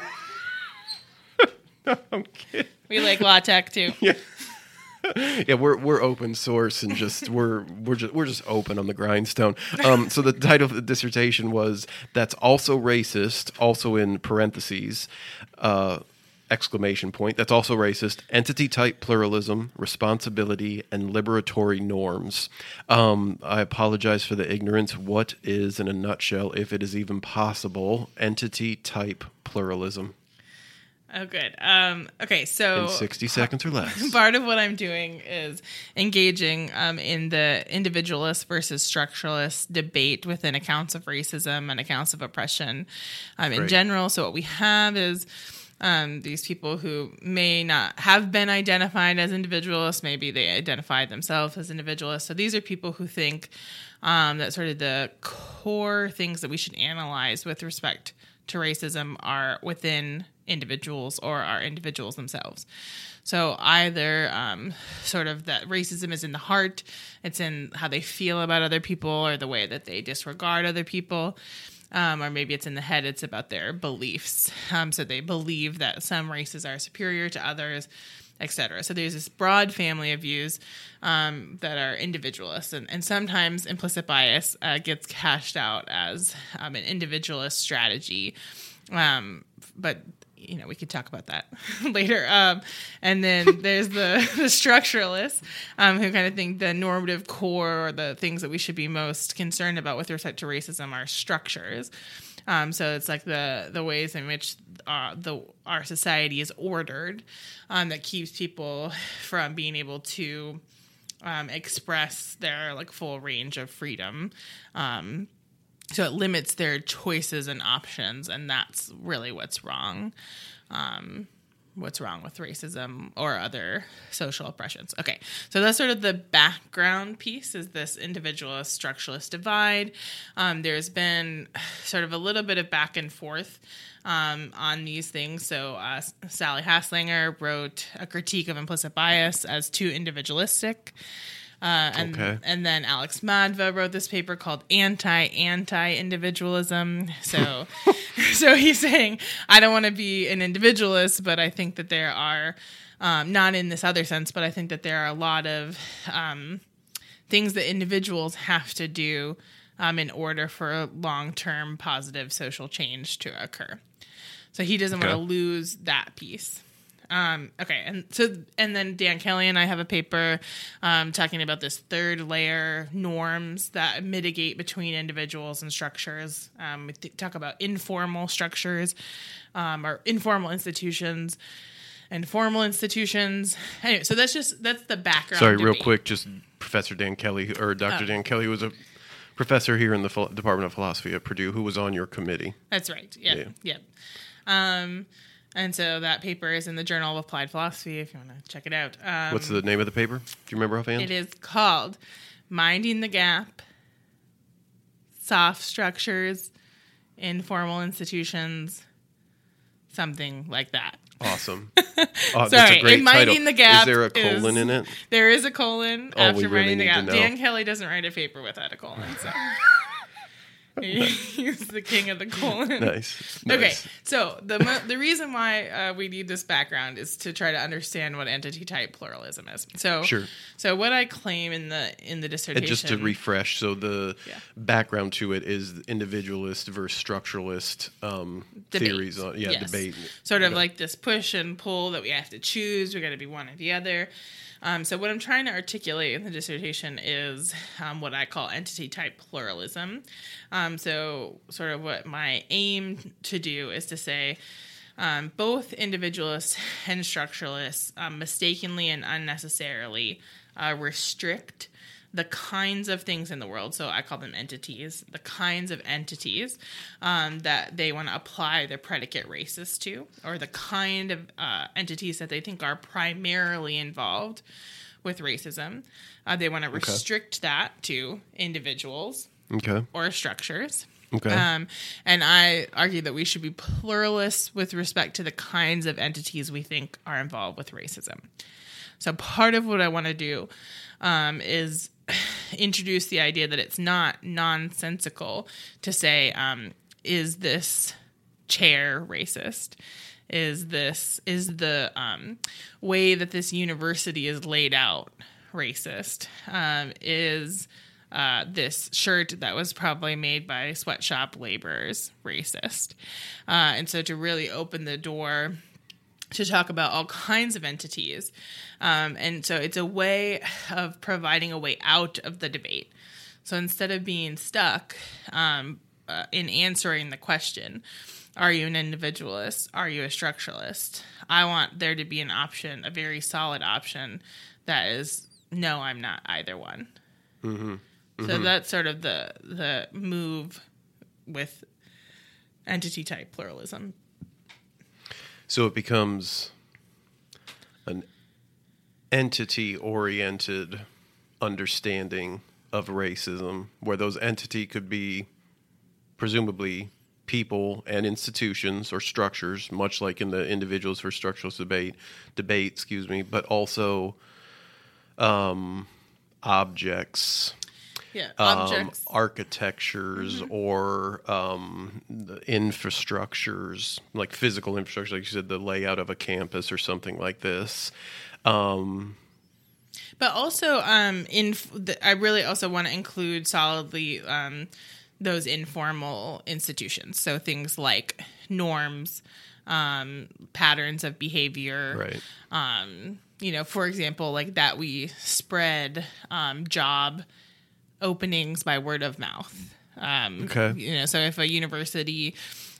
Speaker 1: No, I'm kidding.
Speaker 2: We like LaTeX too.
Speaker 1: yeah, we're we're open source and just we're we're just we're just open on the grindstone. Um, so the title of the dissertation was "That's also racist," also in parentheses, uh, exclamation point. That's also racist. Entity type pluralism, responsibility, and liberatory norms. Um, I apologize for the ignorance. What is, in a nutshell, if it is even possible, entity type pluralism?
Speaker 2: Oh, good. Um, okay, so
Speaker 1: In 60 seconds or less.
Speaker 2: part of what I'm doing is engaging um, in the individualist versus structuralist debate within accounts of racism and accounts of oppression um, in general. So, what we have is um, these people who may not have been identified as individualists, maybe they identify themselves as individualists. So, these are people who think um, that sort of the core things that we should analyze with respect to racism are within individuals or are individuals themselves. So either um, sort of that racism is in the heart, it's in how they feel about other people or the way that they disregard other people. Um, or maybe it's in the head, it's about their beliefs. Um, so they believe that some races are superior to others, etc. So there's this broad family of views um, that are individualist, and, and sometimes implicit bias uh, gets cashed out as um, an individualist strategy. Um, but you know, we could talk about that later. Um, and then there's the, the structuralists um, who kind of think the normative core or the things that we should be most concerned about with respect to racism are structures. Um, so it's like the the ways in which uh, the our society is ordered um, that keeps people from being able to um, express their like full range of freedom. So it limits their choices and options, and that's really what's wrong. Um, what's wrong with racism or other social oppressions. Okay, so that's sort of the background piece is this individualist structuralist divide. Um, there's been sort of a little bit of back and forth um, on these things. So uh, Sally Haslanger wrote a critique of implicit bias as too individualistic. Uh, and
Speaker 1: Okay.
Speaker 2: and then Alex Madva wrote this paper called Anti Anti Individualism. So so he's saying I don't want to be an individualist, but I think that there are um, not in this other sense, but I think that there are a lot of um, things that individuals have to do um, in order for long term positive social change to occur. So he doesn't want to lose that piece. Um, okay, and so and then Dan Kelly and I have a paper um, talking about this third layer norms that mitigate between individuals and structures. Um, we th- talk about informal structures um, or informal institutions and formal institutions. Anyway, so that's just that's the background.
Speaker 1: Sorry, real
Speaker 2: debate.
Speaker 1: quick, just Professor Dan Kelly or Dr.
Speaker 2: Oh.
Speaker 1: Dan Kelly was a professor here in the Phil- Department of Philosophy at Purdue who was on your committee.
Speaker 2: That's right. Yeah.
Speaker 1: Yeah.
Speaker 2: Yep. Um, and so that paper is in the Journal of Applied Philosophy if you want to check it out. Um,
Speaker 1: What's the name of the paper? Do you remember offhand?
Speaker 2: It is called Minding the Gap Soft Structures, Informal Institutions, something like that.
Speaker 1: Awesome. Oh, that's
Speaker 2: Sorry,
Speaker 1: a great
Speaker 2: in Minding
Speaker 1: title.
Speaker 2: the Gap
Speaker 1: Is there a
Speaker 2: is-
Speaker 1: colon in it?
Speaker 2: There is a colon
Speaker 1: Oh, we
Speaker 2: after
Speaker 1: really
Speaker 2: the
Speaker 1: need to
Speaker 2: Gap.
Speaker 1: know.
Speaker 2: Dan Kelly doesn't write a paper without a colon, so. He's the king of the colon.
Speaker 1: Nice.
Speaker 2: Okay, so the mo- the reason why uh, we need this background is to try to understand what entity type pluralism is. So,
Speaker 1: Sure.
Speaker 2: So what I claim in the in the dissertation,
Speaker 1: And just to refresh, so the
Speaker 2: Yeah.
Speaker 1: background to it is individualist versus structuralist um, theories on yeah
Speaker 2: Yes.
Speaker 1: debate.
Speaker 2: sort of like this push and pull that we have to choose. We got to be one or the other. Um, so what I'm trying to articulate in the dissertation is um, what I call entity type pluralism. Um, so sort of what my aim to do is to say. Um, both individualists and structuralists um, mistakenly and unnecessarily uh, restrict the kinds of things in the world. So I call them entities, the kinds of entities um, that they want to apply the predicate races to, or the kind of uh, entities that they think are primarily involved with racism. Uh, they want to restrict that to individuals
Speaker 1: okay.
Speaker 2: or structures.
Speaker 1: Okay.
Speaker 2: Um, and I argue that we should be pluralists with respect to the kinds of entities we think are involved with racism. So part of what I want to do um, is introduce the idea that it's not nonsensical to say, um, is this chair racist? Is this is the um, way that this university is laid out racist? Um, is uh, this shirt that was probably made by sweatshop laborers racist? Uh, and so to really open the door to talk about all kinds of entities. Um, and so it's a way of providing a way out of the debate. So instead of being stuck um, uh, in answering the question, Are you an individualist? Are you a structuralist? I want there to be an option, a very solid option that is no, I'm not either one. So that's sort of the the move with entity type pluralism.
Speaker 1: So it becomes an entity oriented understanding of racism, where those entity could be presumably people and institutions or structures, much like in the individuals for structural debate debate, excuse me, but also um, objects
Speaker 2: Yeah,
Speaker 1: um, architectures
Speaker 2: Mm-hmm.
Speaker 1: or um, the infrastructures, like physical infrastructure, like you said, the layout of a campus or something like this. Um,
Speaker 2: But also, um, in the, I really also want to include solidly um, those informal institutions. So things like norms, um, patterns of behavior.
Speaker 1: right.
Speaker 2: Um, you know, for example, like that we spread um, job openings by word of mouth. Um,
Speaker 1: Okay.
Speaker 2: You know, so if a university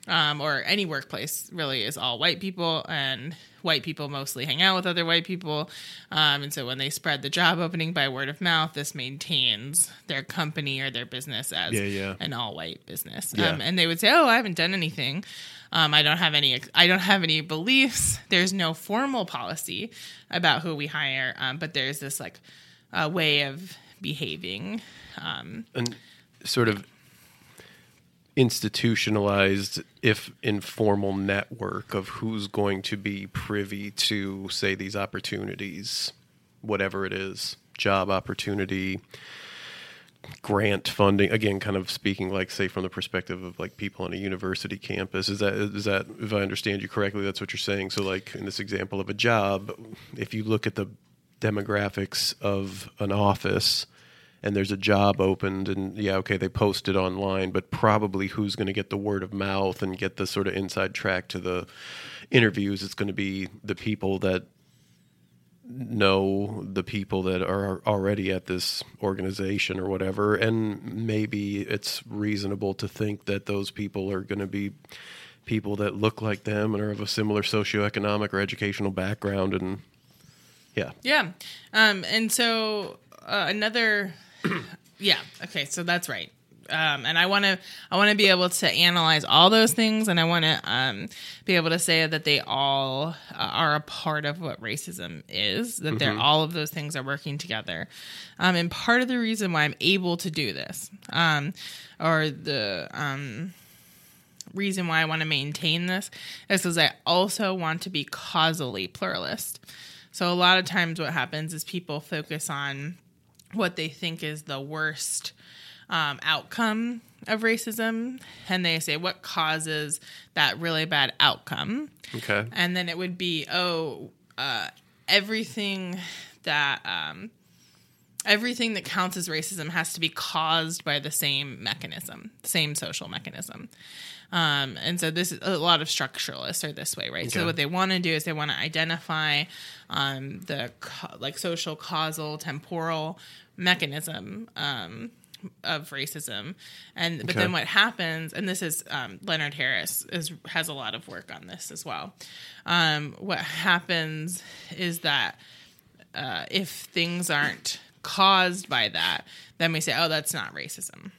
Speaker 2: um, or any workplace really is all white people and white people mostly hang out with other white people. Um, and so when they spread the job opening by word of mouth, this maintains their company or their business as
Speaker 1: Yeah, yeah.
Speaker 2: an all white business.
Speaker 1: Yeah.
Speaker 2: Um, and they would say, "Oh, I haven't done anything. Um, I don't have any. I don't have any beliefs. There's no formal policy about who we hire, um, but there's this like uh, way of behaving. Um,
Speaker 1: and sort of institutionalized, if informal network of who's going to be privy to, say, these opportunities, whatever it is, job opportunity, grant funding. Again, kind of speaking like, say, from the perspective of like people on a university campus. Is that is that if I understand you correctly, that's what you're saying? So, like in this example of a job, if you look at the demographics of an office and there's a job opened and yeah okay they post it online but probably who's going to get the word of mouth and get the sort of inside track to the interviews? It's going to be the people that know the people that are already at this organization or whatever and maybe it's reasonable to think that those people are going to be people that look like them and are of a similar socioeconomic or educational background and yeah.
Speaker 2: Yeah, um, and so uh, another, yeah, okay, so that's right. Um, and I want to, I want to be able to analyze all those things, and I want to um, be able to say that they all uh, are a part of what racism is. That they're all of those things are working together. Um, and part of the reason why I'm able to do this, um, or the um, reason why I want to maintain this is because I also want to be causally pluralist. So a lot of times, what happens is people focus on what they think is the worst um, outcome of racism, and they say what causes that really bad outcome,
Speaker 1: okay
Speaker 2: and then it would be oh, uh, everything that um, everything that counts as racism has to be caused by the same mechanism, same social mechanism. Um, and so this is a lot of structuralists are this way, right? So what they want to do is they want to identify um, the ca- like social causal temporal mechanism um, of racism, and but
Speaker 1: Okay.
Speaker 2: then what happens, and this is um, Leonard Harris is has a lot of work on this as well. Um, what happens is that uh, if things aren't caused by that, then we say, oh, that's not racism.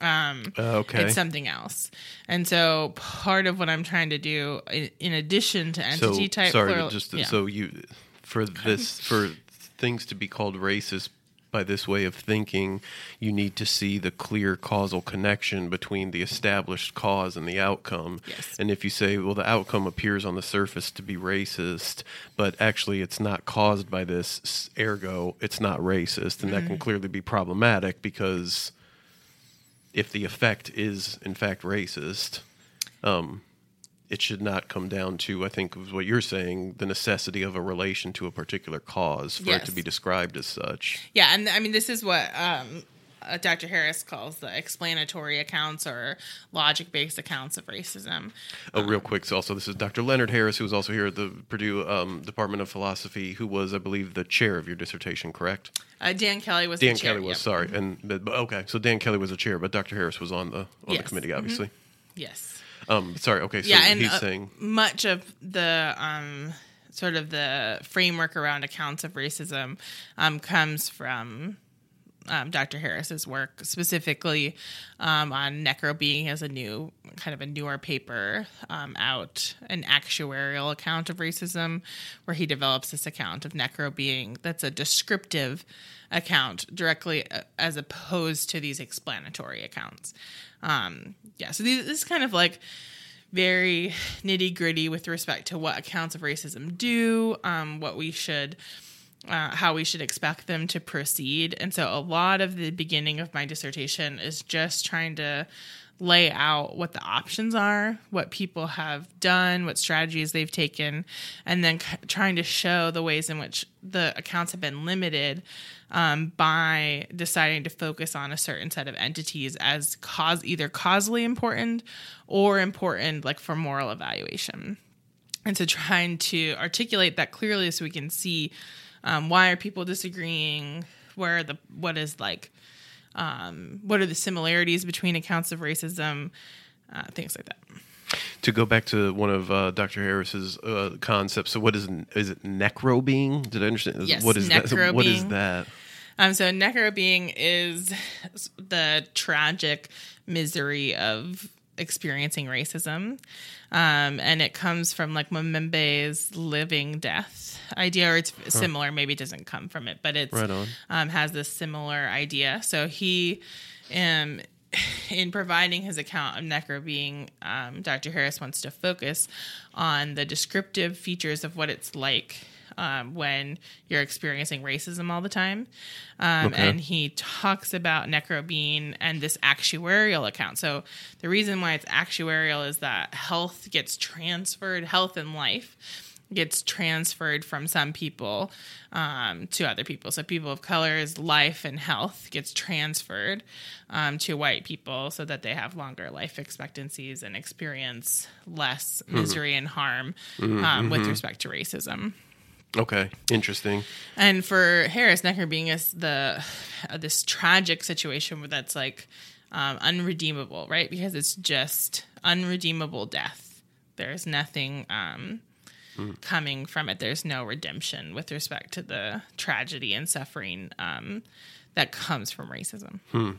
Speaker 2: Um,
Speaker 1: Uh, okay
Speaker 2: It's something else. And so part of what I'm trying to do, in, in addition to entity
Speaker 1: so,
Speaker 2: type,
Speaker 1: Sorry,
Speaker 2: plural-
Speaker 1: just
Speaker 2: yeah.
Speaker 1: so you for this for things to be called racist by this way of thinking, you need to see the clear causal connection between the established cause and the outcome.
Speaker 2: Yes.
Speaker 1: And if you say, well, the outcome appears on the surface to be racist, but actually it's not caused by this, ergo, it's not racist, and that
Speaker 2: Mm-hmm.
Speaker 1: can clearly be problematic because if the effect is in fact racist, um, it should not come down to, I think, what you're saying, the necessity of a relation to a particular cause for it to be described as such.
Speaker 2: Yeah, and I mean, this is what um, uh, Dr. Harris calls the explanatory accounts or logic based accounts of racism.
Speaker 1: Oh, real quick. So, also, this is Dr. Leonard Harris, who was also here at the Purdue um, Department of Philosophy, who was, I believe, the chair of your dissertation, correct?
Speaker 2: Uh, Dan Kelly was
Speaker 1: Dan
Speaker 2: the chair,
Speaker 1: Kelly was,
Speaker 2: yep.
Speaker 1: sorry. And but, okay, so Dan Kelly was a chair, but Dr. Harris was on the on the committee, obviously.
Speaker 2: Yes.
Speaker 1: Um, sorry. Okay. So
Speaker 2: yeah, and
Speaker 1: he's
Speaker 2: uh,
Speaker 1: saying
Speaker 2: much of the um, sort of the framework around accounts of racism um, comes from um, Dr. Harris's work, specifically um, on necrobeing as a new kind of a newer paper um, out, an actuarial account of racism, where he develops this account of necrobeing that's a descriptive account directly uh, as opposed to these explanatory accounts. Um, yeah, so these, this is kind of like very nitty gritty with respect to what accounts of racism do, um, what we should uh, how we should expect them to proceed. And so a lot of the beginning of my dissertation is just trying to lay out what the options are, what people have done, what strategies they've taken, and then c- trying to show the ways in which the accounts have been limited um, by deciding to focus on a certain set of entities as cause either causally important or important like for moral evaluation. And so trying to articulate that clearly so we can see um, why are people disagreeing? Where are the what is like um, what are the similarities between accounts of racism? Uh, things like that.
Speaker 1: to go back to one of uh, Dr. Harris's uh, concepts. So, what is is it necro being? Did I understand?
Speaker 2: Yes,
Speaker 1: What is that?
Speaker 2: necro
Speaker 1: What is
Speaker 2: being.
Speaker 1: that?
Speaker 2: Um, so necrobeing is the tragic misery of experiencing racism, um, and it comes from like Mbembe's living death idea, or it's similar. Maybe it doesn't come from it, but it's
Speaker 1: Right on.
Speaker 2: um, has this similar idea. So he, um, in providing his account of necrobeing, um, Dr. Harris wants to focus on the descriptive features of what it's like um, when you're experiencing racism all the time. Um,
Speaker 1: Okay.
Speaker 2: And he talks about necrobeing and this actuarial account. So the reason why it's actuarial is that health gets transferred, health and life gets transferred from some people um, to other people. So people of color's life and health gets transferred um, to white people so that they have longer life expectancies and experience less misery and harm um, with respect to racism.
Speaker 1: Okay, interesting.
Speaker 2: And for Harris, necrobeing the uh, this tragic situation where that's like um, unredeemable, right? Because it's just unredeemable death. There's nothing um, coming from it. There's no redemption with respect to the tragedy and suffering um, that comes from racism. Hmm.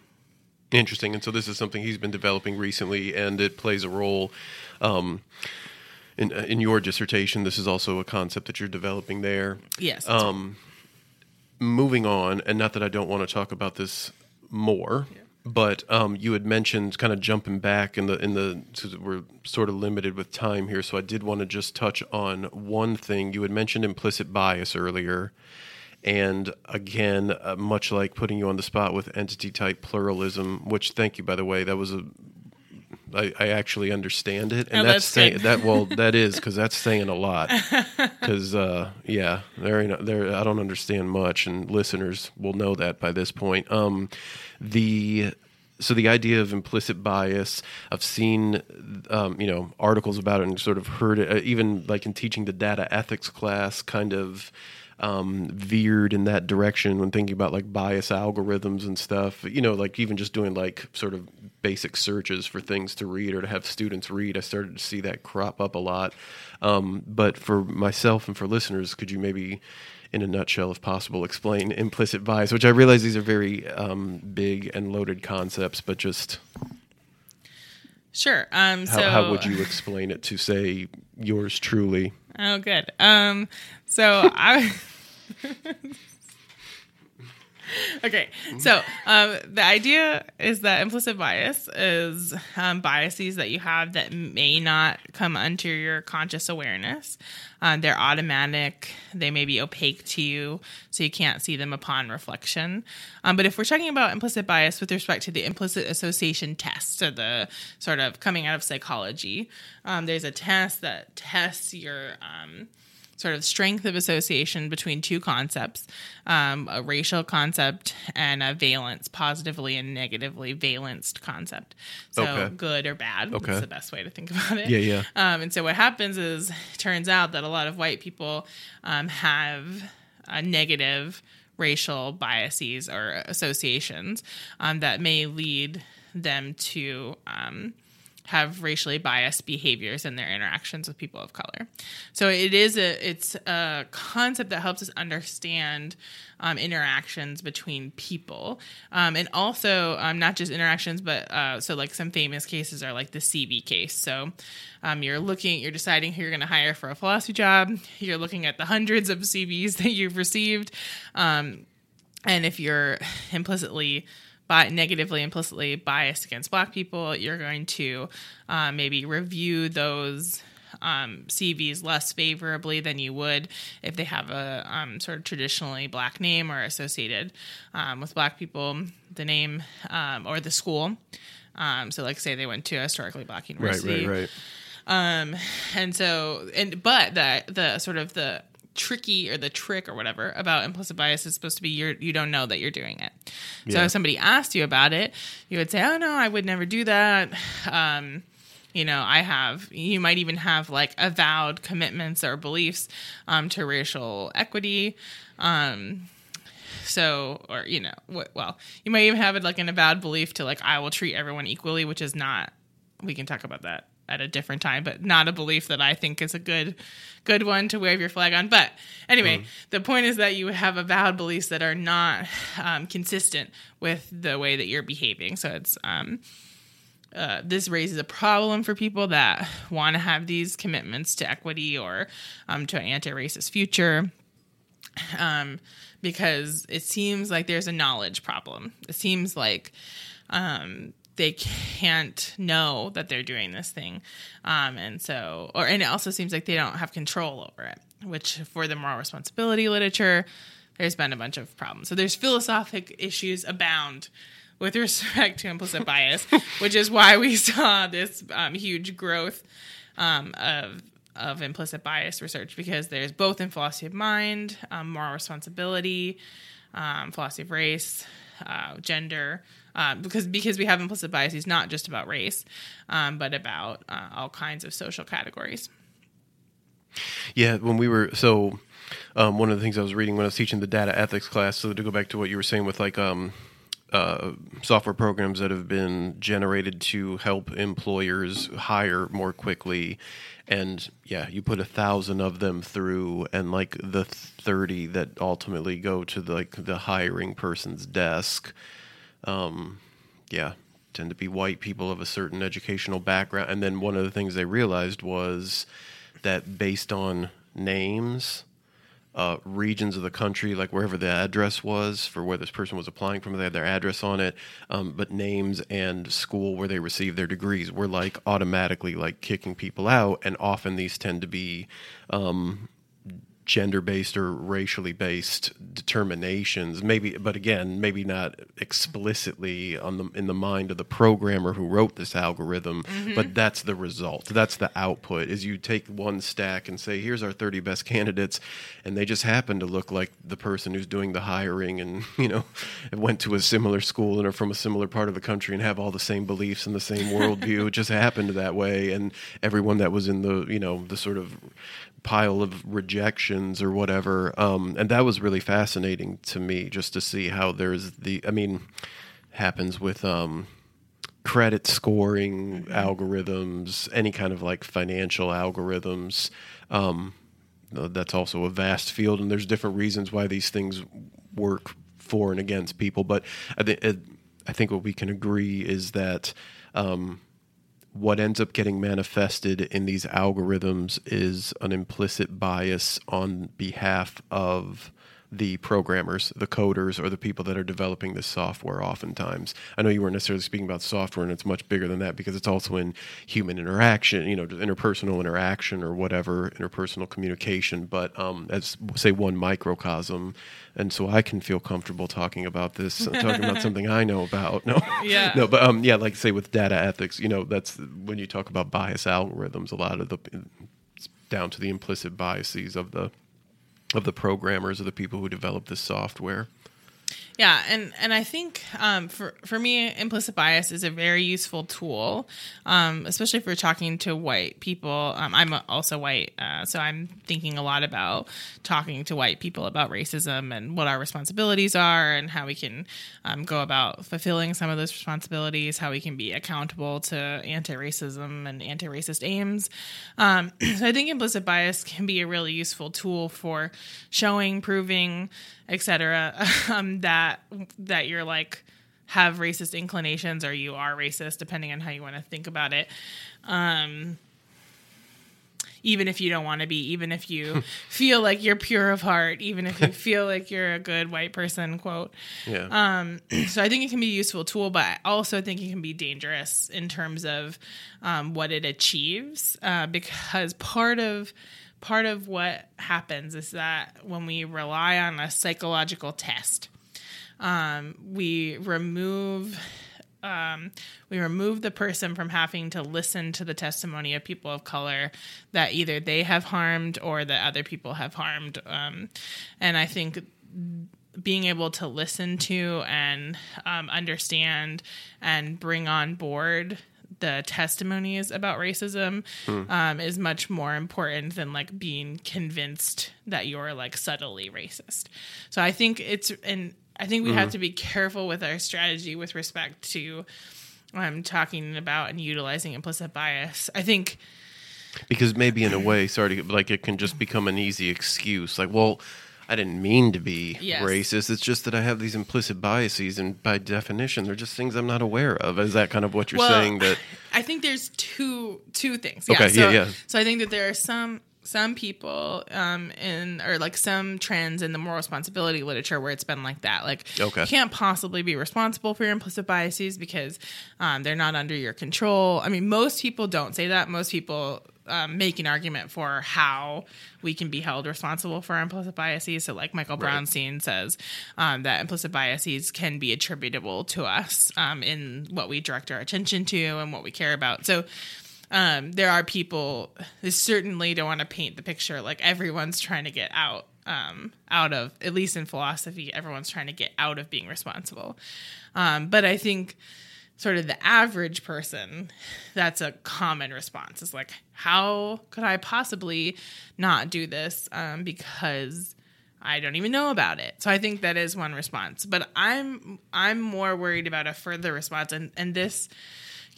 Speaker 1: Interesting. And so this is something he's been developing recently, and it plays a role um, in in your dissertation. This is also a concept that you're developing there.
Speaker 2: Yes.
Speaker 1: moving on, and not that I don't want to talk about this more, but um, you had mentioned kind of jumping back in the in the so we're sort of limited with time here, so I did want to just touch on one thing. You had mentioned implicit bias earlier, and again, uh, much like putting you on the spot with entity type pluralism, which thank you by the way, that was a I, I actually understand it, and
Speaker 2: Oh,
Speaker 1: that's,
Speaker 2: that's
Speaker 1: saying that. Well, that is because that's saying a lot. Because uh, yeah, there, ain't- there. I don't understand much, and listeners will know that by this point. Um, the so the idea of implicit bias, I've seen um, you know articles about it and sort of heard it, uh, even like in teaching the data ethics class, kind of um, veered in that direction when thinking about like bias algorithms and stuff. You know, like even just doing like sort of basic searches for things to read or to have students read. I started to see that crop up a lot. Um, but for myself and for listeners, could you maybe, in a nutshell, if possible, explain implicit bias? Which I realize these are very um, big and loaded concepts, but just
Speaker 2: sure. Um,
Speaker 1: how,
Speaker 2: so
Speaker 1: how would you explain it to say yours truly?
Speaker 2: Oh, good. Um, so I. okay, so um, the idea is that implicit bias is um, biases that you have that may not come under your conscious awareness. Um, they're automatic. They may be opaque to you, so you can't see them upon reflection. Um, but if we're talking about implicit bias with respect to the implicit association test, so the sort of coming out of psychology, um, there's a test that tests your um, sort of strength of association between two concepts um, a racial concept and a valence, positively and negatively valenced concept. So,
Speaker 1: Okay.
Speaker 2: good or bad.
Speaker 1: Okay.
Speaker 2: That's the best way to think about it.
Speaker 1: Yeah, yeah.
Speaker 2: Um, and so what happens is, turns out that a lot of white people um, have a negative racial biases or associations um, that may lead them to um, have racially biased behaviors in their interactions with people of color. So it is a it's a concept that helps us understand um, interactions between people, um, and also um, not just interactions, but uh, so like some famous cases are like the CV case. So um, you're looking, you're deciding who you're going to hire for a philosophy job. You're looking at the hundreds of CVs that you've received, um, and if you're implicitly bi- negatively implicitly biased against black people you're going to uh, maybe review those um, cvs less favorably than you would if they have a um, sort of traditionally black name or associated um, with black people the name um, or the school um, so like say they went to a historically black
Speaker 1: Right,
Speaker 2: university
Speaker 1: right, right.
Speaker 2: um, and so, and but the the sort of the tricky or the trick or whatever about implicit bias is supposed to be you're you don't know that you're doing it. So
Speaker 1: Yeah.
Speaker 2: if somebody asked you about it, you would say, "Oh no, I would never do that." Um, you know, I have. You might even have like avowed commitments or beliefs um, to racial equity. Um, so, or you know, wh- well, you might even have it like an avowed belief to like I will treat everyone equally, which is not. We can talk about that at a different time, but not a belief that I think is a good, good one to wave your flag on. But anyway, the point is that you have avowed beliefs that are not um, consistent with the way that you're behaving. So it's um, uh, this raises a problem for people that want to have these commitments to equity or um, to an anti-racist future um, because it seems like there's a knowledge problem. It seems like um, they can't know that they're doing this thing, um, and so, or and it also seems like they don't have control over it. Which, for the moral responsibility literature, there's been a bunch of problems. So there's philosophic issues abound with respect to implicit bias, which is why we saw this um, huge growth um, of of implicit bias research because there's both in philosophy of mind, um, moral responsibility, um, philosophy of race, uh, gender, uh, because because we have implicit biases not just about race, um, but about uh, all kinds of social categories.
Speaker 1: Yeah, when we were so um, one of the things I was reading when I was teaching the data ethics class. So to go back to what you were saying with like um, uh, software programs that have been generated to help employers hire more quickly, and yeah, you put a thousand of them through, and like the thirty that ultimately go to the, like the hiring person's desk. Um, yeah, tend to be white people of a certain educational background. And then one of the things they realized was that based on names, uh, regions of the country, like wherever the address was for where this person was applying from, they had their address on it. Um, but names and school where they received their degrees were like automatically like kicking people out. And often these tend to be um, gender based or racially based determinations. Maybe but again maybe not explicitly on the in the mind of the programmer who wrote this algorithm mm-hmm. but that's the result. That's the output is you take one stack and say here's our 30 best candidates and they just happen to look like the person who's doing the hiring and you know went to a similar school and are from a similar part of the country and have all the same beliefs and the same worldview. It just happened that way and everyone that was in the you know the sort of pile of rejections or whatever. Um, and that was really fascinating to me just to see how there's the, I mean, happens with um, credit scoring algorithms, any kind of like financial algorithms. Um, uh, that's also a vast field, and there's different reasons why these things work for and against people. But I, th- I think what we can agree is that um, what ends up getting manifested in these algorithms is an implicit bias on behalf of the programmers, the coders, or the people that are developing this software oftentimes. I know you weren't necessarily speaking about software, and it's much bigger than that because it's also in human interaction, you know, interpersonal interaction or whatever, interpersonal communication, but um, as, say, one microcosm. And so I can feel comfortable talking about this, uh, talking about something I know about. No,
Speaker 2: Yeah.
Speaker 1: no, but um, yeah, like say with data ethics, you know, that's when you talk about bias algorithms. A lot of the down to the implicit biases of the of the programmers or the people who develop this software.
Speaker 2: Yeah, and and I think um, for for me, implicit bias is a very useful tool, um, especially if we're talking to white people. Um, I'm also white, uh, so I'm thinking a lot about talking to white people about racism and what our responsibilities are, and how we can um, go about fulfilling some of those responsibilities, how we can be accountable to anti-racism and anti-racist aims. Um, so I think implicit bias can be a really useful tool for showing, proving etc. Um, that that you're like have racist inclinations or you are racist, depending on how you want to think about it. Um, even if you don't want to be, even if you feel like you're pure of heart, even if you feel like you're a good white person, quote.
Speaker 1: Yeah.
Speaker 2: Um, so I think it can be a useful tool, but I also think it can be dangerous in terms of um, what it achieves, uh, because part of part of what happens is that when we rely on a psychological test, um, we remove um, we remove the person from having to listen to the testimony of people of color that either they have harmed or that other people have harmed. Um, and I think being able to listen to and um, understand and bring on board the testimonies about racism um, is much more important than like being convinced that you're like subtly racist. So I think it's and I think we
Speaker 1: Hmm.
Speaker 2: have to be careful with our strategy with respect to um, talking about and utilizing implicit bias. I think
Speaker 1: because maybe in a way, sorry, to, like it can just become an easy excuse. Like, well, I didn't mean to be
Speaker 2: Yes.
Speaker 1: racist. It's just that I have these implicit biases, and by definition, they're just things I'm not aware of. Is that kind of what you're
Speaker 2: Well,
Speaker 1: saying? That
Speaker 2: I think there's two two things.
Speaker 1: Okay,
Speaker 2: so,
Speaker 1: yeah, yeah.
Speaker 2: So I think that there are some some people um in or like some trends in the moral responsibility literature where it's been like that. Like
Speaker 1: Okay.
Speaker 2: you can't possibly be responsible for your implicit biases because um, they're not under your control. I mean, most people don't say that. Most people um, make an argument for how we can be held responsible for implicit biases. So, like Michael
Speaker 1: Right.
Speaker 2: Brownstein says, um, that implicit biases can be attributable to us um, in what we direct our attention to and what we care about. So, um, there are people who certainly don't want to paint the picture like everyone's trying to get out um, out of at least in philosophy everyone's trying to get out of being responsible um, but i think sort of the average person that's a common response is like how could i possibly not do this um, because I don't even know about it. So I think that is one response. But I'm I'm more worried about a further response, and and this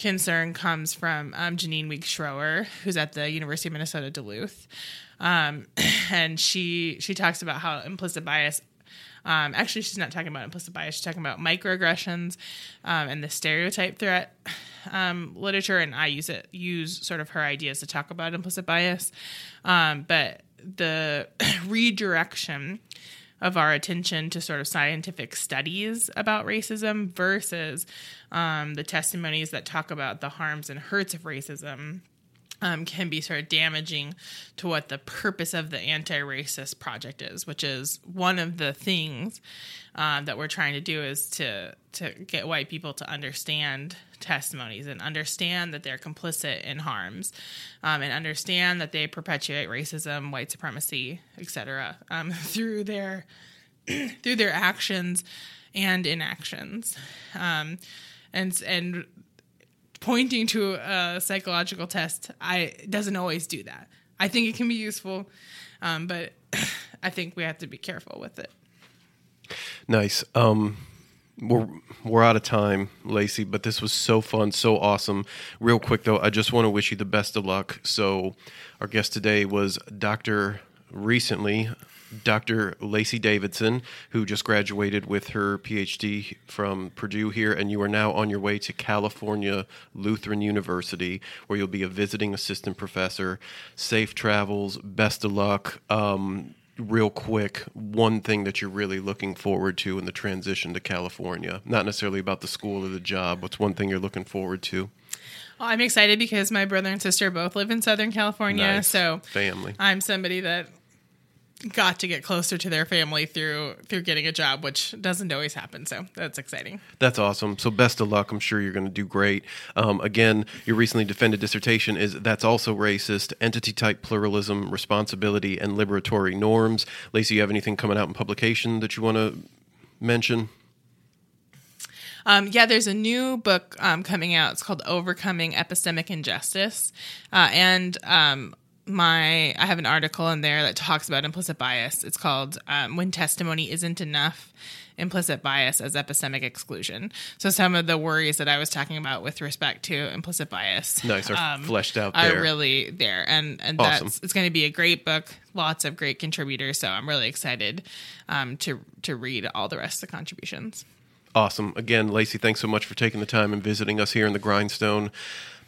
Speaker 2: concern comes from um, Jeanine Weekes Schroer, who's at the University of Minnesota Duluth, um, and she she talks about how implicit bias. Um, actually, she's not talking about implicit bias. She's talking about microaggressions um, and the stereotype threat um, literature, and I use it use sort of her ideas to talk about implicit bias. Um, but the redirection of our attention to sort of scientific studies about racism versus um, the testimonies that talk about the harms and hurts of racism um, can be sort of damaging to what the purpose of the anti-racist project is, which is one of the things um, that we're trying to do is to to get white people to understand testimonies and understand that they're complicit in harms, um, and understand that they perpetuate racism, white supremacy, etc. Um, through their through their actions and inactions, um, and and pointing to a psychological test i doesn't always do that i think it can be useful um, but i think we have to be careful with it
Speaker 1: nice. Um, we're we're out of time, Lacey, but this was so fun, so awesome. Real quick though, I just want to wish you the best of luck. So, our guest today was Doctor recently. Dr. Lacey Davidson, who just graduated with her PhD from Purdue here, and you are now on your way to California Lutheran University, where you'll be a visiting assistant professor. Safe travels, best of luck. Um, real quick, one thing that you're really looking forward to in the transition to California? Not necessarily about the school or the job. What's one thing you're looking forward to?
Speaker 2: well, i'm excited because my brother and sister both live in southern california
Speaker 1: Nice.
Speaker 2: so
Speaker 1: family.
Speaker 2: i'm somebody that got to get closer to their family through through getting a job which doesn't always happen so that's exciting
Speaker 1: That's awesome. So best of luck. I'm sure you're going to do great. Um, again, your recently defended dissertation is that's also racist: entity type pluralism, responsibility, and liberatory norms. Lacey, you have anything coming out in publication that you want to mention?
Speaker 2: Um, yeah, there's a new book um, coming out. It's called Overcoming Epistemic Injustice, uh, and um, my I have an article in there that talks about implicit bias. It's called um, "When Testimony Isn't Enough: Implicit Bias as Epistemic Exclusion." So some of the worries that I was talking about with respect to implicit bias,
Speaker 1: Nice, are fleshed out
Speaker 2: are really there, and and
Speaker 1: Awesome.
Speaker 2: that's it's going to be a great book. Lots of great contributors. So I'm really excited um, to to read all the rest of the contributions.
Speaker 1: Awesome. Again, Lacey, thanks so much for taking the time and visiting us here in the Grindstone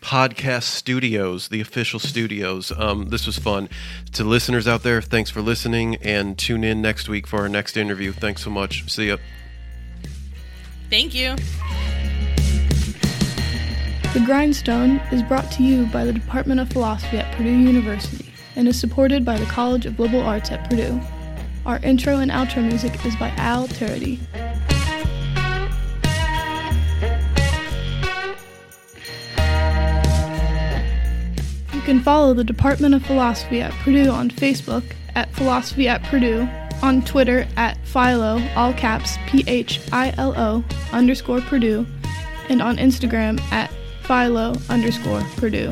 Speaker 1: Podcast Studios, the official studios. Um, this was fun. To listeners out there, thanks for listening and tune in next week for our next interview. Thanks so much. See ya.
Speaker 2: Thank you.
Speaker 3: The Grindstone is brought to you by the Department of Philosophy at Purdue University and is supported by the College of Liberal Arts at Purdue. Our intro and outro music is by Al Turity. Can follow the Department of Philosophy at Purdue on Facebook at Philosophy at Purdue, on Twitter at Philo, all caps P H I L O underscore Purdue, and on Instagram at Philo underscore Purdue.